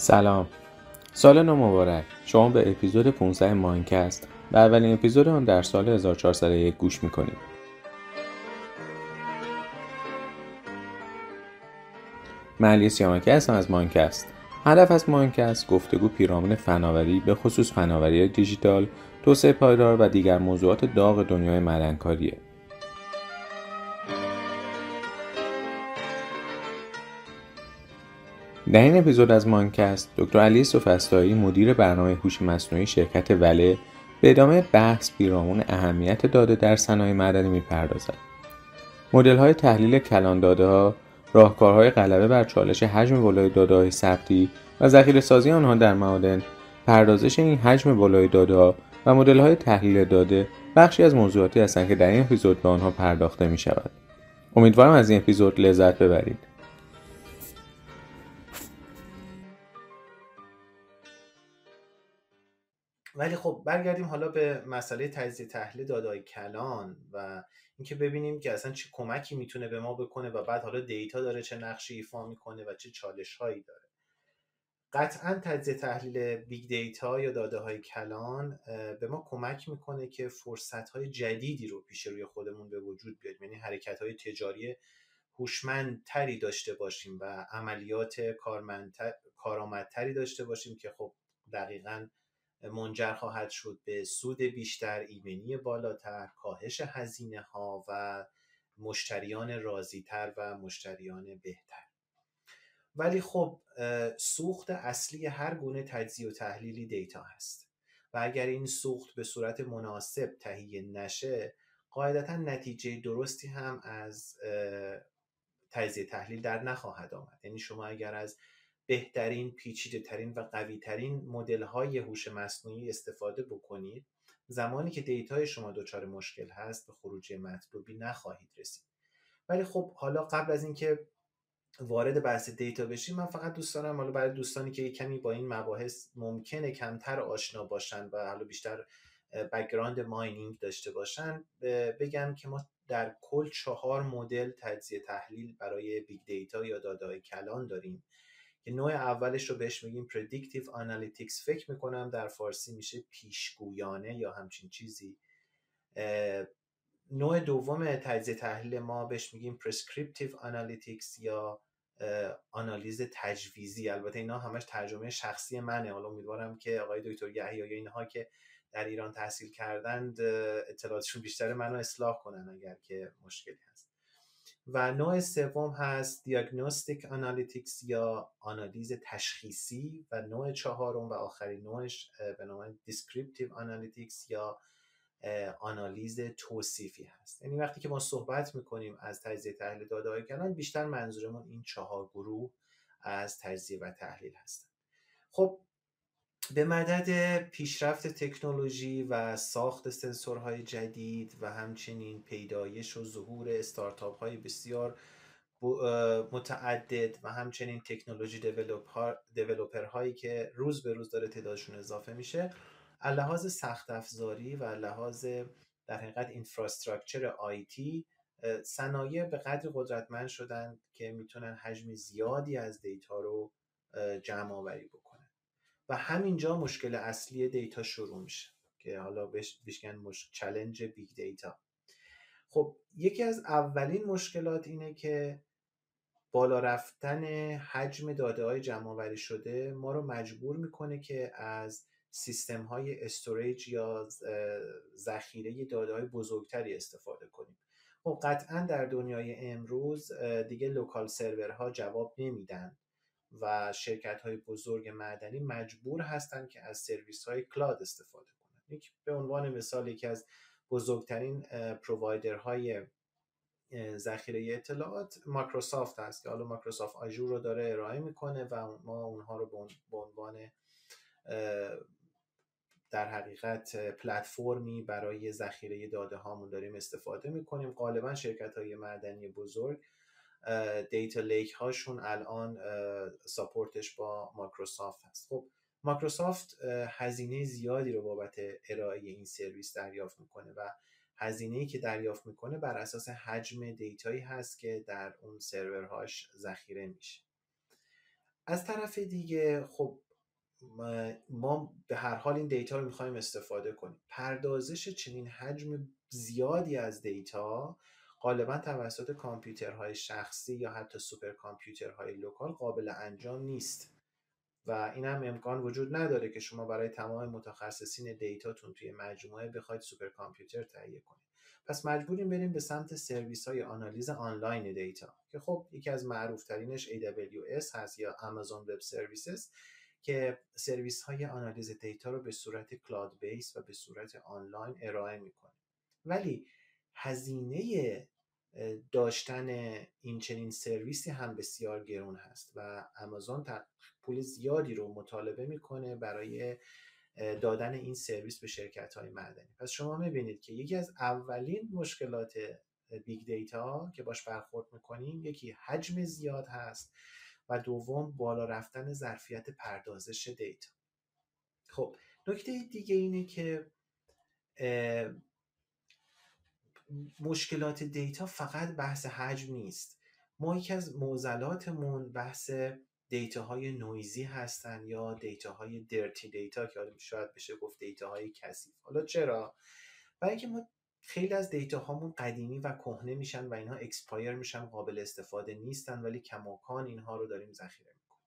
سلام. سال نو مبارک. شما به اپیزود 15 ماینکست و اولین اپیزود آن در سال 1401 گوش می‌کنید. من علی سیامکی هستم از ماینکست. هدف از ماینکست گفتگو پیرامون فناوری به خصوص فناوری دیجیتال توسعه پایدار و دیگر موضوعات داغ دنیای مدنکاریه در این اپیزود از مانکست دکتر علی سفستایی مدیر برنامه هوش مصنوعی شرکت وله به ادامه بحث پیرامون اهمیت داده در صنایع معدنی می‌پردازد مدل های تحلیل کلان داده ها راهکارهای غلبه بر چالش حجم بالای داده های ثبتی و ذخیره سازی آنها در معادن پردازش این حجم بالای داده ها و مدل های تحلیل داده بخشی از موضوعاتی هستند که در این اپیزود به آنها پرداخته می شود. امیدوارم از این اپیزود لذت ببرید. ولی خب برگردیم حالا به مسئله تجزیه تحلیل داده های کلان و اینکه ببینیم که اصلا چه کمکی می‌تونه به ما بکنه و بعد حالا data داره چه نقشی ایفا می‌کنه و چه چالش هایی داره. قطعا تجزیه تحلیل big data یا داده های کلان به ما کمک می‌کنه که فرصت های جدیدی رو پیش روی خودمون به وجود بیاریم. یعنی حرکت های تجاری هوشمندتری داشته باشیم و عملیات کارآمدتری داشته باشیم که خب دقیقا منجر خواهد شد به سود بیشتر ایمنی بالاتر کاهش هزینه ها و مشتریان راضیتر و مشتریان بهتر. ولی خب سوخت اصلی هر گونه تجزیه و تحلیلی دیتا هست و اگر این سوخت به صورت مناسب تهیه نشه قاعدتا نتیجه درستی هم از تجزیه تحلیل در نخواهد آمد. یعنی شما اگر از بهترین پیچیده ترین و قوی ترین مدل های هوش مصنوعی استفاده بکنید. زمانی که data ی شما دچار مشکل هست به خروجی مطلوبی نخواهید رسید. ولی خب حالا قبل از اینکه وارد بحث data بشیم من فقط دوست دارم حالا برای دوستانی که کمی با این مباحث ممکنه کمتر آشنا باشن و حالا بیشتر background mining داشته باشن بگم که ما در کل چهار مدل تجزیه تحلیل برای big data یا داده کلان داریم. که نوع اولش رو بهش میگیم predictive analytics. فکر می‌کنم در فارسی میشه پیشگویانه یا همچین چیزی. نوع دوم تجزیه تحلیل ما بهش میگیم prescriptive analytics یا آنالیز تجویزی. البته اینا همش ترجمه شخصی منه. حالا امیدوارم که آقای دکتر یحیی یا اینها که در ایران تحصیل کردند اطلاعاتشون بیشتر منو اصلاح کنن اگر که مشکلی و نوع سوم هست diagnostic analytics یا آنالیز تشخیصی و نوع چهارم و آخرین نوعش به نام descriptive analytics یا آنالیز توصیفی هست. یعنی وقتی که ما صحبت می‌کنیم از تجزیه تحلیل داده های کلان بیشتر منظورمون این چهار گروه از تجزیه و تحلیل هستن. خب به مدد پیشرفت تکنولوژی و ساخت سنسورهای جدید و همچنین پیدایش و ظهور استارتاپ های بسیار متعدد و همچنین تکنولوژی دیولوپر هایی که روز به روز داره تعدادشون اضافه میشه لحاظ سخت افزاری و لحاظ در حقیقت اینفراستراکچر آیتی صنایع به قدر قدرتمند شدن که می‌تونن حجم زیادی از دیتا رو جمع آوری بکنن. و همینجا مشکل اصلی data شروع میشه که حالا بهش مش... challenge big data خب یکی از اولین مشکلات اینه که بالا رفتن حجم داده های جمع شده ما رو مجبور می‌کنه که از سیستم های storage یا ذخیره داده های بزرگتری استفاده کنیم. خب قطعا در دنیای امروز دیگه local server ها جواب نمیدن. و شرکت های بزرگ معدنی مجبور هستند که از سرویس های cloud استفاده کنند یک به عنوان مثال یکی از بزرگترین های ذخیره اطلاعات مایکروسافت هست که حالا Microsoft Azure رو داره ارائه می‌کنه و ما اونها رو به عنوان در حقیقت پلتفرمی برای ذخیره داده هامون داریم استفاده می‌کنیم. غالبا شرکت های معدنی بزرگ data lake هاشون الان support ش با مایکروسافت هست. خب مایکروسافت هزینه زیادی رو بابت ارائه این سرویس دریافت می‌کنه و هزینه‌ای که دریافت می‌کنه بر اساس حجم data یی هست که در اون سرورهاش ذخیره میشه. از طرف دیگه خب ما به هر حال این data رو می‌خوایم استفاده کنیم. پردازش چنین حجم زیادی از data غالبا توسط کامپیوترهای شخصی یا حتی سوپر کامپیوترهای local قابل انجام نیست. و این هم امکان وجود نداره که شما برای تمام متخصصین data تون توی مجموعه بخواید سوپر کامپیوتر تهیه کنید. پس مجبوریم بریم به سمت سرویس های آنالیز آنلاین data که خب یکی از معروف ترینش AWS هست یا Amazon Web Services که سرویس های آنالیز data رو به صورت cloud base و به صورت آنلاین ارائه می‌کنه. ولی هزینه داشتن این چنین سرویسی هم بسیار گرون هست و آمازون پول زیادی رو مطالبه می‌کنه برای دادن این سرویس به شرکت های معدنی. پس شما می‌بینید که یکی از اولین مشکلات big data که باش برخورد می‌کنیم یکی حجم زیاد هست و دوم بالا رفتن ظرفیت پردازش data خب نکته دیگه اینه که مشکلات data فقط بحث حجم نیست. ما یکی از معضلاتمون بحث data های noisy هستن یا data های dirty data که شاید بشه گفت data های کثیف. حالا چرا؟ برای اینکه ما خیلی از data هامون قدیمی و کهنه میشن و اینها expire میشن قابل استفاده نیستن ولی کماکان اینها رو داریم ذخیره می‌کنیم.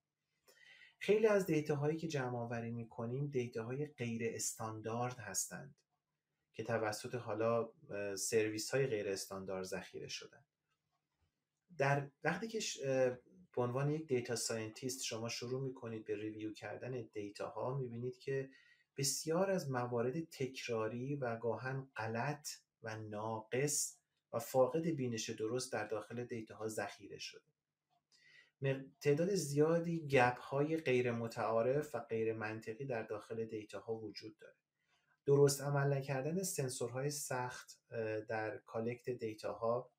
خیلی از data هایی که جمع آوری می‌کنیم data غیر استاندارد هستند. که توسط حالا سرویس های غیر استاندارد ذخیره شدن در وقتی که به عنوان یک data scientist شما شروع می‌کنید به review کردن data ها می‌بینید که بسیار از موارد تکراری و گاهن غلط و ناقص و فاقد بینش درست در داخل data ها ذخیره شده. تعداد زیادی gap های غیر متعارف و غیر منطقی در داخل data ها وجود داره. درست عمل نکردن سنسورهای سخت در collect data ها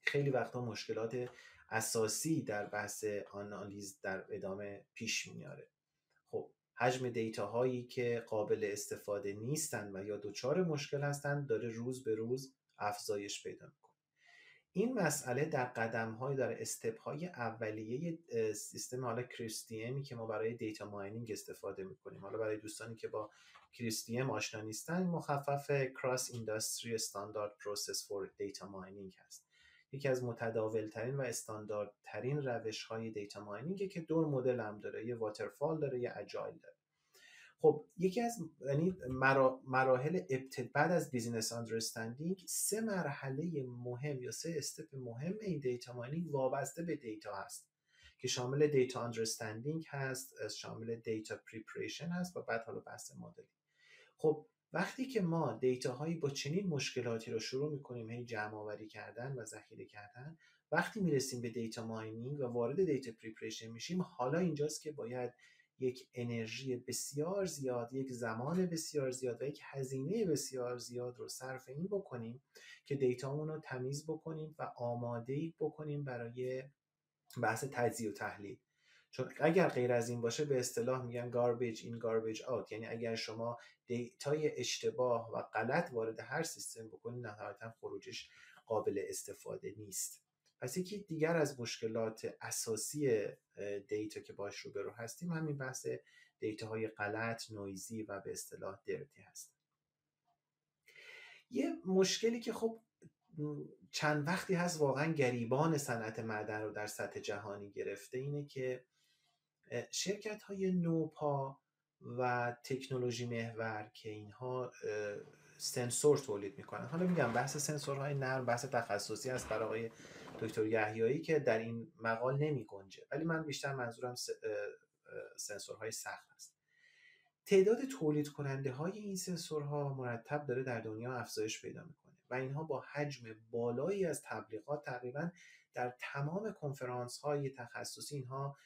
خیلی وقتا مشکلات اساسی در بحث آنالیز در ادامه پیش میاره خب حجم data هایی که قابل استفاده نیستند و یا دچار مشکل هستند داره روز به روز افزایش پیدا می‌کنه. این مسئله در قدم های در step های اولیه سیستم حالا CRISP-DM که ما برای data mining استفاده می‌کنیم. حالا برای دوستانی که با CRISP-DM آشنا نیستن مخفف cross industry standard process for data mining هست. یکی از متداول ترین و استانداردترین روش های data mining که دو مدل هم داره. یه waterfall داره یه agile داره. خب یکی از یعنی مراحل ابتدا بعد از business understanding سه مرحله مهم یا سه step مهم این data mining وابسته به data هست که شامل data understanding هست شامل data preparation هست و بعد حالا بحث مدلی. خب وقتی که ما data هایی با چنین مشکلاتی رو شروع می‌کنیم هی جمع آوری کردن و ذخیره کردن وقتی می‌رسیم به data mining و وارد data preparation میشیم حالا اینجاست که باید یک انرژی بسیار زیاد یک زمان بسیار زیاد و یک هزینه بسیار زیاد رو صرف این بکنیم که data مون رو تمیز بکنیم و آماده بکنیم برای بحث تجزیه و تحلیل. چون اگر غیر از این باشه به اصطلاح میگن garbage in garbage out. یعنی اگر شما data ی اشتباه و غلط وارد هر سیستم بکنید نهایتا خروجیش قابل استفاده نیست. پس یکی دیگر از مشکلات اساسی data که باش روبرو هستیم همین بحث data های غلط noisy و به اصطلاح dirty هست. یه مشکلی که خب چند وقتی هست واقعا گریبان صنعت معدن رو در سطح جهانی گرفته اینه که شرکت های نوپا و تکنولوژی محور که اینها سنسور تولید می‌کنن. حالا میگم بحث سنسورهای نرم بحث تخصصی است برای آقای دکتر یحیایی که در این مقال نمی گنجه. ولی من بیشتر منظورم سنسورهای سخت است تعداد تولید کننده های این سنسورها مرتب داره در دنیا افزایش پیدا می‌کنه و اینها با حجم بالایی از تبلیغات تقریبا در تمام کنفرانس های تخصصی اینها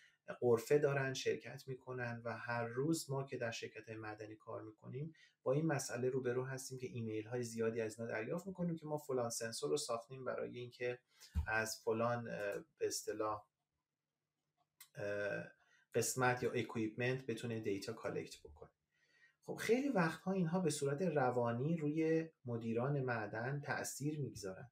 غرفه دارن شرکت می‌کنن و هر روز ما که در شرکت های معدنی کار می‌کنیم با این مسئله روبرو هستیم که ایمیل های زیادی از اینا دریافت می‌کنیم که ما فلان سنسور رو ساختیم برای اینکه از فلان به اصطلاح قسمت یا equipment بتونه data collect بکنه. خب خیلی وقتها اینها به صورت روانی روی مدیران معدن تاثیر می‌گذارن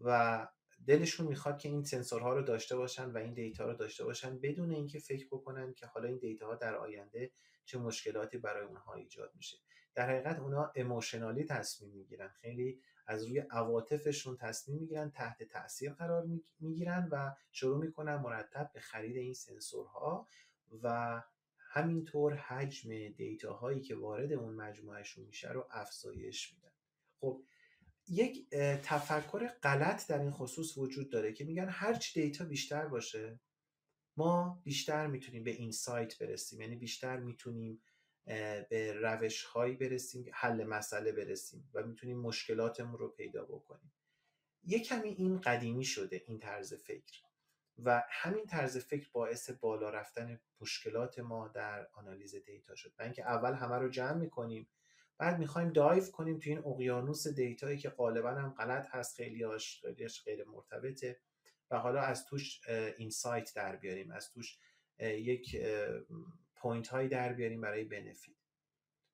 و دلشون می‌خواد که این سنسورها رو داشته باشن و این دیتا رو داشته باشن بدون اینکه فکر بکنن که حالا این دیتا ها در آینده چه مشکلاتی برای اونها ایجاد میشه. در حقیقت اونها اموشنالی تصمیم می‌گیرن. خیلی از روی عواطفشون تصمیم می‌گیرن تحت تاثیر قرار می‌گیرن و شروع می‌کنن مرتب به خرید این سنسورها و همینطور حجم دیتا هایی که وارد اون مجموعهشون میشه رو افزایش میدن. خب یک تفکر غلط در این خصوص وجود داره که میگن هرچی دیتا بیشتر باشه ما بیشتر می‌تونیم به این سایت برسیم. یعنی بیشتر می‌تونیم به روش هایی برسیم حل مسئله برسیم و می‌تونیم مشکلاتمون رو پیدا بکنیم. یه کمی این قدیمی شده این طرز فکر. و همین طرز فکر باعث بالا رفتن مشکلات ما در آنالیز دیتا شد. و اینکه اول همه رو جمع می‌کنیم بعد می‌خوایم dive کنیم تو این اقیانوس data یی که غالبا هم غلط هست خیلی هاش غیر مرتبطه و حالا از توش insight در بیاریم از توش یک point هایی در بیاریم برای benefit.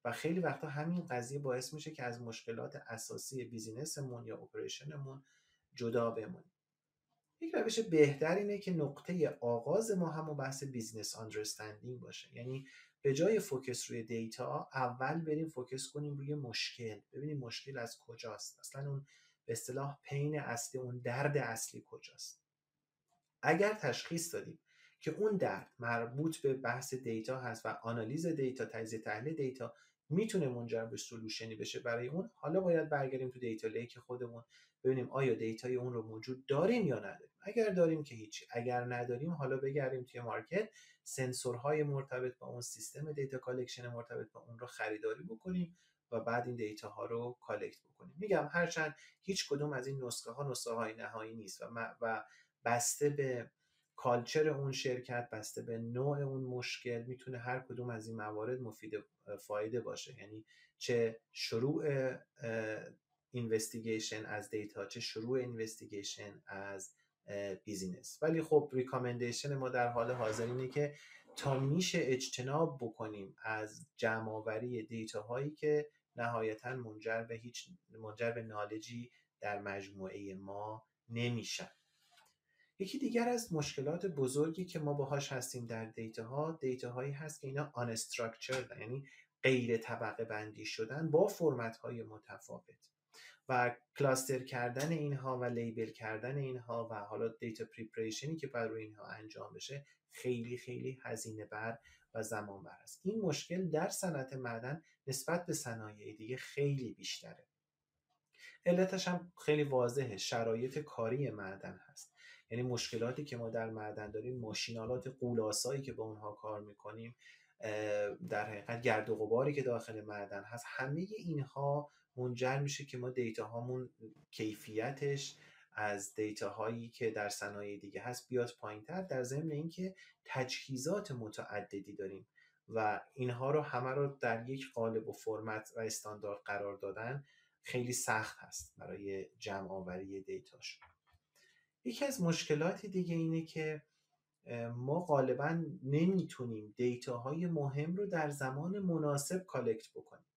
و خیلی وقتا همین قضیه باعث میشه که از مشکلات اساسی business مون یا operation مون جدا بمونیم. یک روش بهتر اینه که نقطه آغاز ما همون بحث business understanding باشه. یعنی به جای focus روی data اول بریم focus کنیم روی مشکل. ببینیم مشکل از کجاست. اصلا اون به اصطلاح pain اصلی اون درد اصلی کجاست. اگر تشخیص دادیم که اون درد مربوط به بحث data هست و آنالیز data تجزیه تحلیل data می‌تونه منجر به solution ی بشه برای اون حالا باید برگردیم تو data lake خودمون ببینیم آیا data ی اون رو موجود داریم یا نداریم. اگر داریم که هیچی اگر نداریم حالا بگردیم توی market سنسورهای مرتبط با اون سیستم data collection مرتبط با اون رو خریداری بکنیم و بعد این data ها رو collect بکنیم. میگم هرچند هیچ کدوم از این نسخه ها نسخه های نهایی نیست و, و بسته به culture اون شرکت بسته به نوع اون مشکل می‌تونه هر کدوم از این موارد مفید فایده باشه. یعنی چه شروع investigation از data چه شروع investigation از business. ولی خب recommendation ما در حال حاضر اینه که تا میشه اجتناب بکنیم از جمع آوری دیتا هایی که نهایتا منجر به هیچ منجر به knowledge ی در مجموعه ما نمیشن. یکی دیگر از مشکلات بزرگی که ما باهاش هستیم در دیتا ها دیتا هایی هست که اینا unstructured یعنی غیر طبقه بندی شدن با فرمت های متفاوت. و کلاستر کردن اینها و لیبل کردن اینها و حالا دیتا پریپریشنی که بر روی اینها انجام بشه خیلی خیلی هزینه بر و زمان بر است. این مشکل در صنعت معدن نسبت به صنایع دیگه خیلی بیشتره. علتش هم خیلی واضحه. شرایط کاری معدن هست. یعنی مشکلاتی که ما در معدن داریم ماشینالات قولاسایی که با اونها کار می‌کنیم در حقیقت گرد و غباری که داخل معدن هست همه اینها منجر میشه که ما دیتا هامون کیفیتش از دیتا هایی که در صنایع دیگه هست بیاد پایین تر در ضمن اینکه تجهیزات متعددی داریم و اینها رو همه رو در یک قالب و فرمت و استاندارد قرار دادن خیلی سخت هست برای جمع آوری دیتاش. یکی از مشکلات دیگه اینه که ما غالبا نمی‌تونیم دیتاهای مهم رو در زمان مناسب collect بکنیم.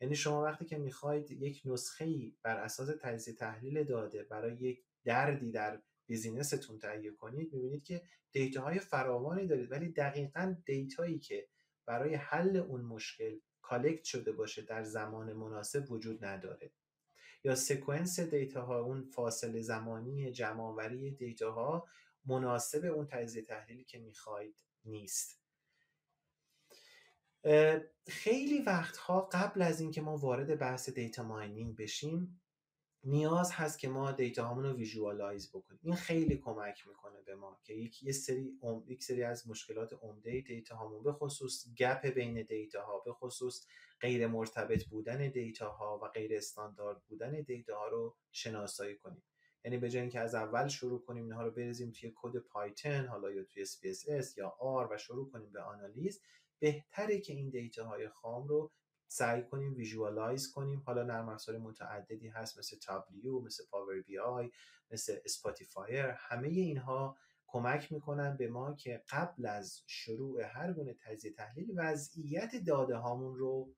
یعنی شما وقتی که می‌خواید یک نسخه ای بر اساس تجزیه تحلیل داده برای یک دردی در business تون تهیه کنید می‌بینید که دیتاهای فراوانی دارید. ولی دقیقا دیتایی که برای حل اون مشکل collect شده باشه در زمان مناسب وجود نداره. یا sequence دیتاها اون فاصله زمانی جمعآوری دیتاها مناسب اون تجزیه تحلیلی که می‌خواید نیست. خیلی وقتها قبل از اینکه ما وارد بحث data mining بشیم نیاز هست که ما دیتا هامون رو visualize بکنیم. این خیلی کمک می‌کنه به ما که یک یه سری یک سری از مشکلات عمده دیتا هامون به خصوص gap بین دیتا ها به خصوص غیر مرتبط بودن دیتا ها و غیر استاندارد بودن دیتا ها رو شناسایی کنیم. یعنی به جای اینکه از اول شروع کنیم اینها رو بریزیم توی کد Python حالا یا توی SPSS یا R و شروع کنیم به آنالیز بهتره که این دیتا های خام رو سعی کنیم visualize کنیم. حالا نرم افزار متعددی هست مثل Tableau مثل Power BI مثل Spotfire. همه اینها کمک می‌کنن به ما که قبل از شروع هر گونه تجزیه تحلیل وضعیت داده هامون رو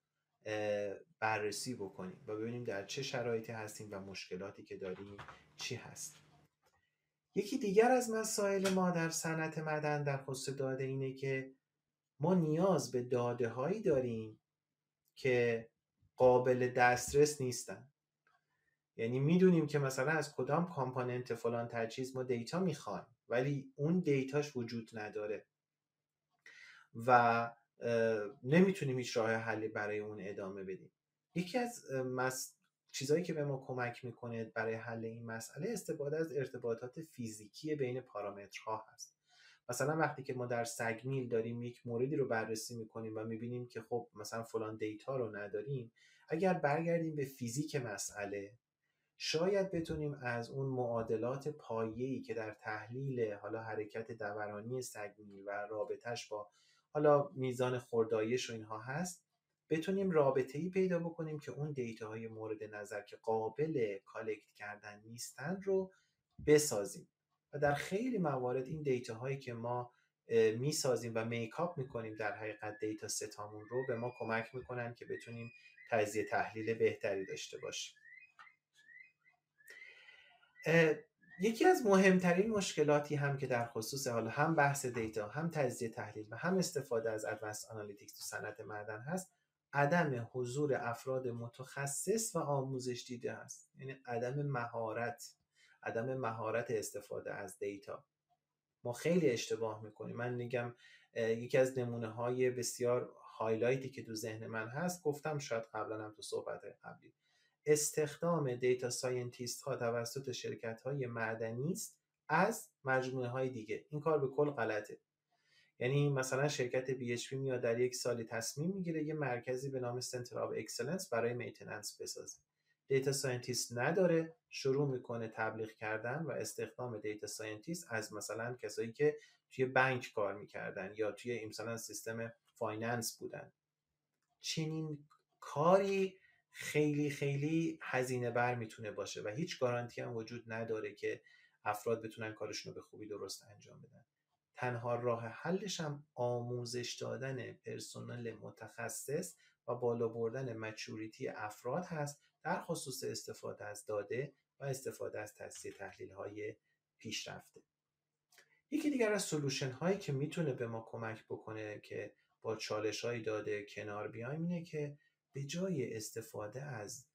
بررسی بکنیم و ببینیم در چه شرایطی هستیم و مشکلاتی که داریم چی هست. یکی دیگر از مسائل ما در صنعت معدن در خصوص داده اینه که ما نیاز به داده هایی داریم که قابل دسترس نیستن. یعنی می‌دونیم که مثلا از کدام کامپوننت فلان تجهیز ما دیتا می‌خوایم ولی اون دیتاش وجود نداره. و نمی‌تونیم هیچ راه حلی برای اون ادامه بدیم. یکی از مس... چیزهایی که به ما کمک می‌کنه برای حل این مسئله استفاده از ارتباطات فیزیکی بین پارامترها هست. مثلا وقتی که ما در SAG mill داریم یک موردی رو بررسی می‌کنیم و می‌بینیم که خب مثلا فلان دیتا رو نداریم اگر برگردیم به فیزیک مسئله شاید بتونیم از اون معادلات پایه‌ای که در تحلیل حالا حرکت دورانی SAG mill و رابطش با حالا میزان خردایش و اینها هست بتونیم رابطه ای پیدا بکنیم که اون دیتا های مورد نظر که قابل collect کردن نیستن رو بسازیم. و در خیلی موارد این دیتا هایی که ما می‌سازیم و make up می‌کنیم در حقیقت data set امون رو به ما کمک می‌کنن که بتونیم تجزیه تحلیل بهتری داشته باشیم. یکی از مهمترین مشکلاتی هم که در خصوص حالا هم بحث دیتا هم تجزیه تحلیل و هم استفاده از advanced analytics تو صنعت معدن هست عدم حضور افراد متخصص و آموزش دیده هست. یعنی عدم مهارت. عدم مهارت استفاده از دیتا. ما خیلی اشتباه می‌کنیم. من میگم یکی از نمونه های بسیار highlight ی که تو ذهن من هست گفتم شاید قبلا هم تو صحبت قبلی. استخدام data scientist ها توسط شرکت های معدنی است از مجموعه های دیگه. این کار به کل غلطه. یعنی مثلا شرکت BHP میاد در یک سالی تصمیم می‌گیره یه مرکزی به نام center of excellence برای maintenance بسازه. data scientist نداره شروع می‌کنه تبلیغ کردن و استخدام data scientist از مثلا کسایی که توی بانک کار می‌کردن یا توی مثلا سیستم finance بودن. چنین کاری خیلی خیلی هزینه بر می‌تونه باشه و هیچ گارانتی هم وجود نداره که افراد بتونن کارشون رو به خوبی درست انجام بدن. تنها راه حلش هم آموزش دادن پرسنل متخصص و بالا بردن مچوریتی افراد هست در خصوص استفاده از داده و استفاده از تجزیه تحلیل های پیشرفته. یکی دیگر از سلوشن هایی که می‌تونه به ما کمک بکنه که با چالش های داده کنار بیایم اینه که به جای استفاده از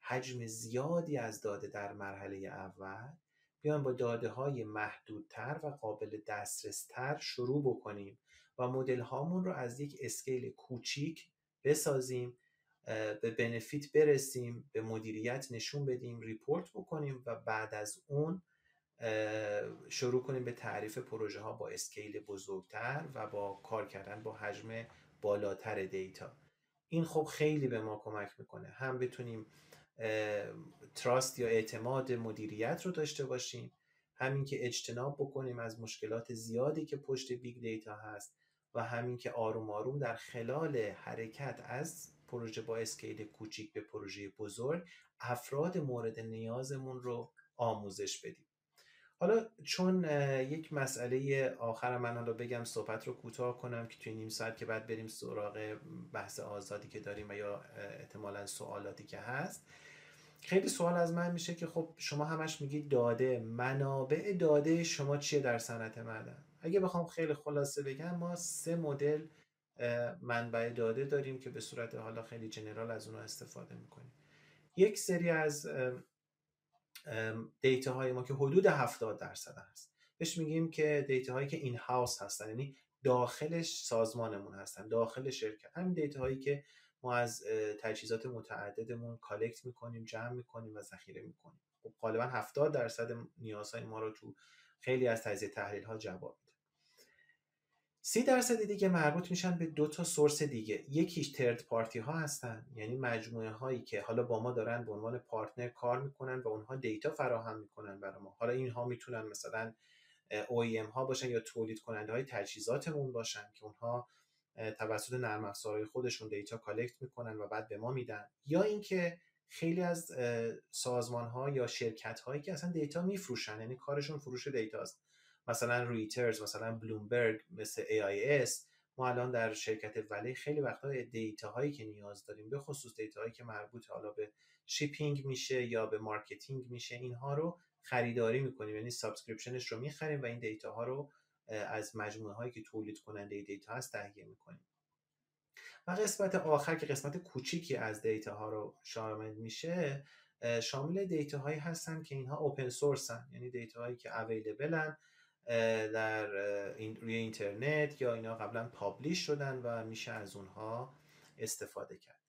حجم زیادی از داده در مرحله اول بیایم با داده های محدودتر و قابل دسترس تر شروع بکنیم و مدل هامون رو از یک scale کوچیک بسازیم به benefit برسیم به مدیریت نشون بدیم report بکنیم و بعد از اون شروع کنیم به تعریف پروژه ها با scale بزرگتر و با کار کردن با حجم بالاتر دیتا. این خب خیلی به ما کمک می‌کنه. هم بتونیم trust یا اعتماد مدیریت رو داشته باشیم هم اینکه اجتناب بکنیم از مشکلات زیادی که پشت big data هست و هم اینکه آروم آروم در خلال حرکت از پروژه با scale کوچیک به پروژه بزرگ افراد مورد نیازمون رو آموزش بدیم. حالا چون یک مسئله آخر من حالا بگم صحبت رو کوتاه کنم که توی نیم ساعت که بعد بریم سراغ بحث آزادی که داریم و یا احتمالا سوالاتی که هست. خیلی سوال از من میشه که خب شما همش میگید داده منابع داده شما چیه در صنعت معدن؟ اگه بخوام خیلی خلاصه بگم ما سه مدل منبع داده داریم که به صورت حالا خیلی جنرال از اونها استفاده می‌کنیم. یک سری از دیتا های ما که حدود 70 درصد هست. بهش میگیم که دیتا هایی که این هاوس هستن یعنی داخلش سازمانمون هستن داخل شرکت. همین دیتا هایی که ما از تجهیزات متعددمون collect می‌کنیم جمع می‌کنیم و ذخیره می‌کنیم. خب غالبا 70 درصد نیازهای ما رو تو خیلی از تجزیه تحلیل ها جواب سی درصد دیگه مربوط میشن به دو تا source دیگه. یکیش third party ها هستن. یعنی مجموعه هایی که حالا با ما دارن به عنوان partner کار می‌کنن و اونها دیتا فراهم می‌کنن برای ما. حالا اینها می‌تونن مثلا OEM ها باشن یا تولید کننده های تجهیزاتمون باشن که اونها توسط نرم افزارهای خودشون data collect می‌کنن و بعد به ما میدن. یا اینکه خیلی از سازمان ها یا شرکت هایی که اصلا data میفروشن یعنی کارشون فروش data ست. مثلا رویترز مثلا بلومبرگ مثل AIS ما الان در شرکت ولی خیلی وقتا data هایی که نیاز داریم به خصوص data هایی که مربوط حالا به shipping میشه یا به marketing میشه اینها رو خریداری می‌کنیم. یعنی subscription ش رو می‌خریم و این data ها رو از مجموعه هایی که تولید کننده data هست تهیه می‌کنیم. و قسمت آخر که قسمت کوچیکی از data ها رو شامل میشه شامل data هایی هستن که اینها open source هن یعنی data هایی که available ن در روی اینترنت یا اینا قبلا publish شدن و میشه از اونها استفاده کرد.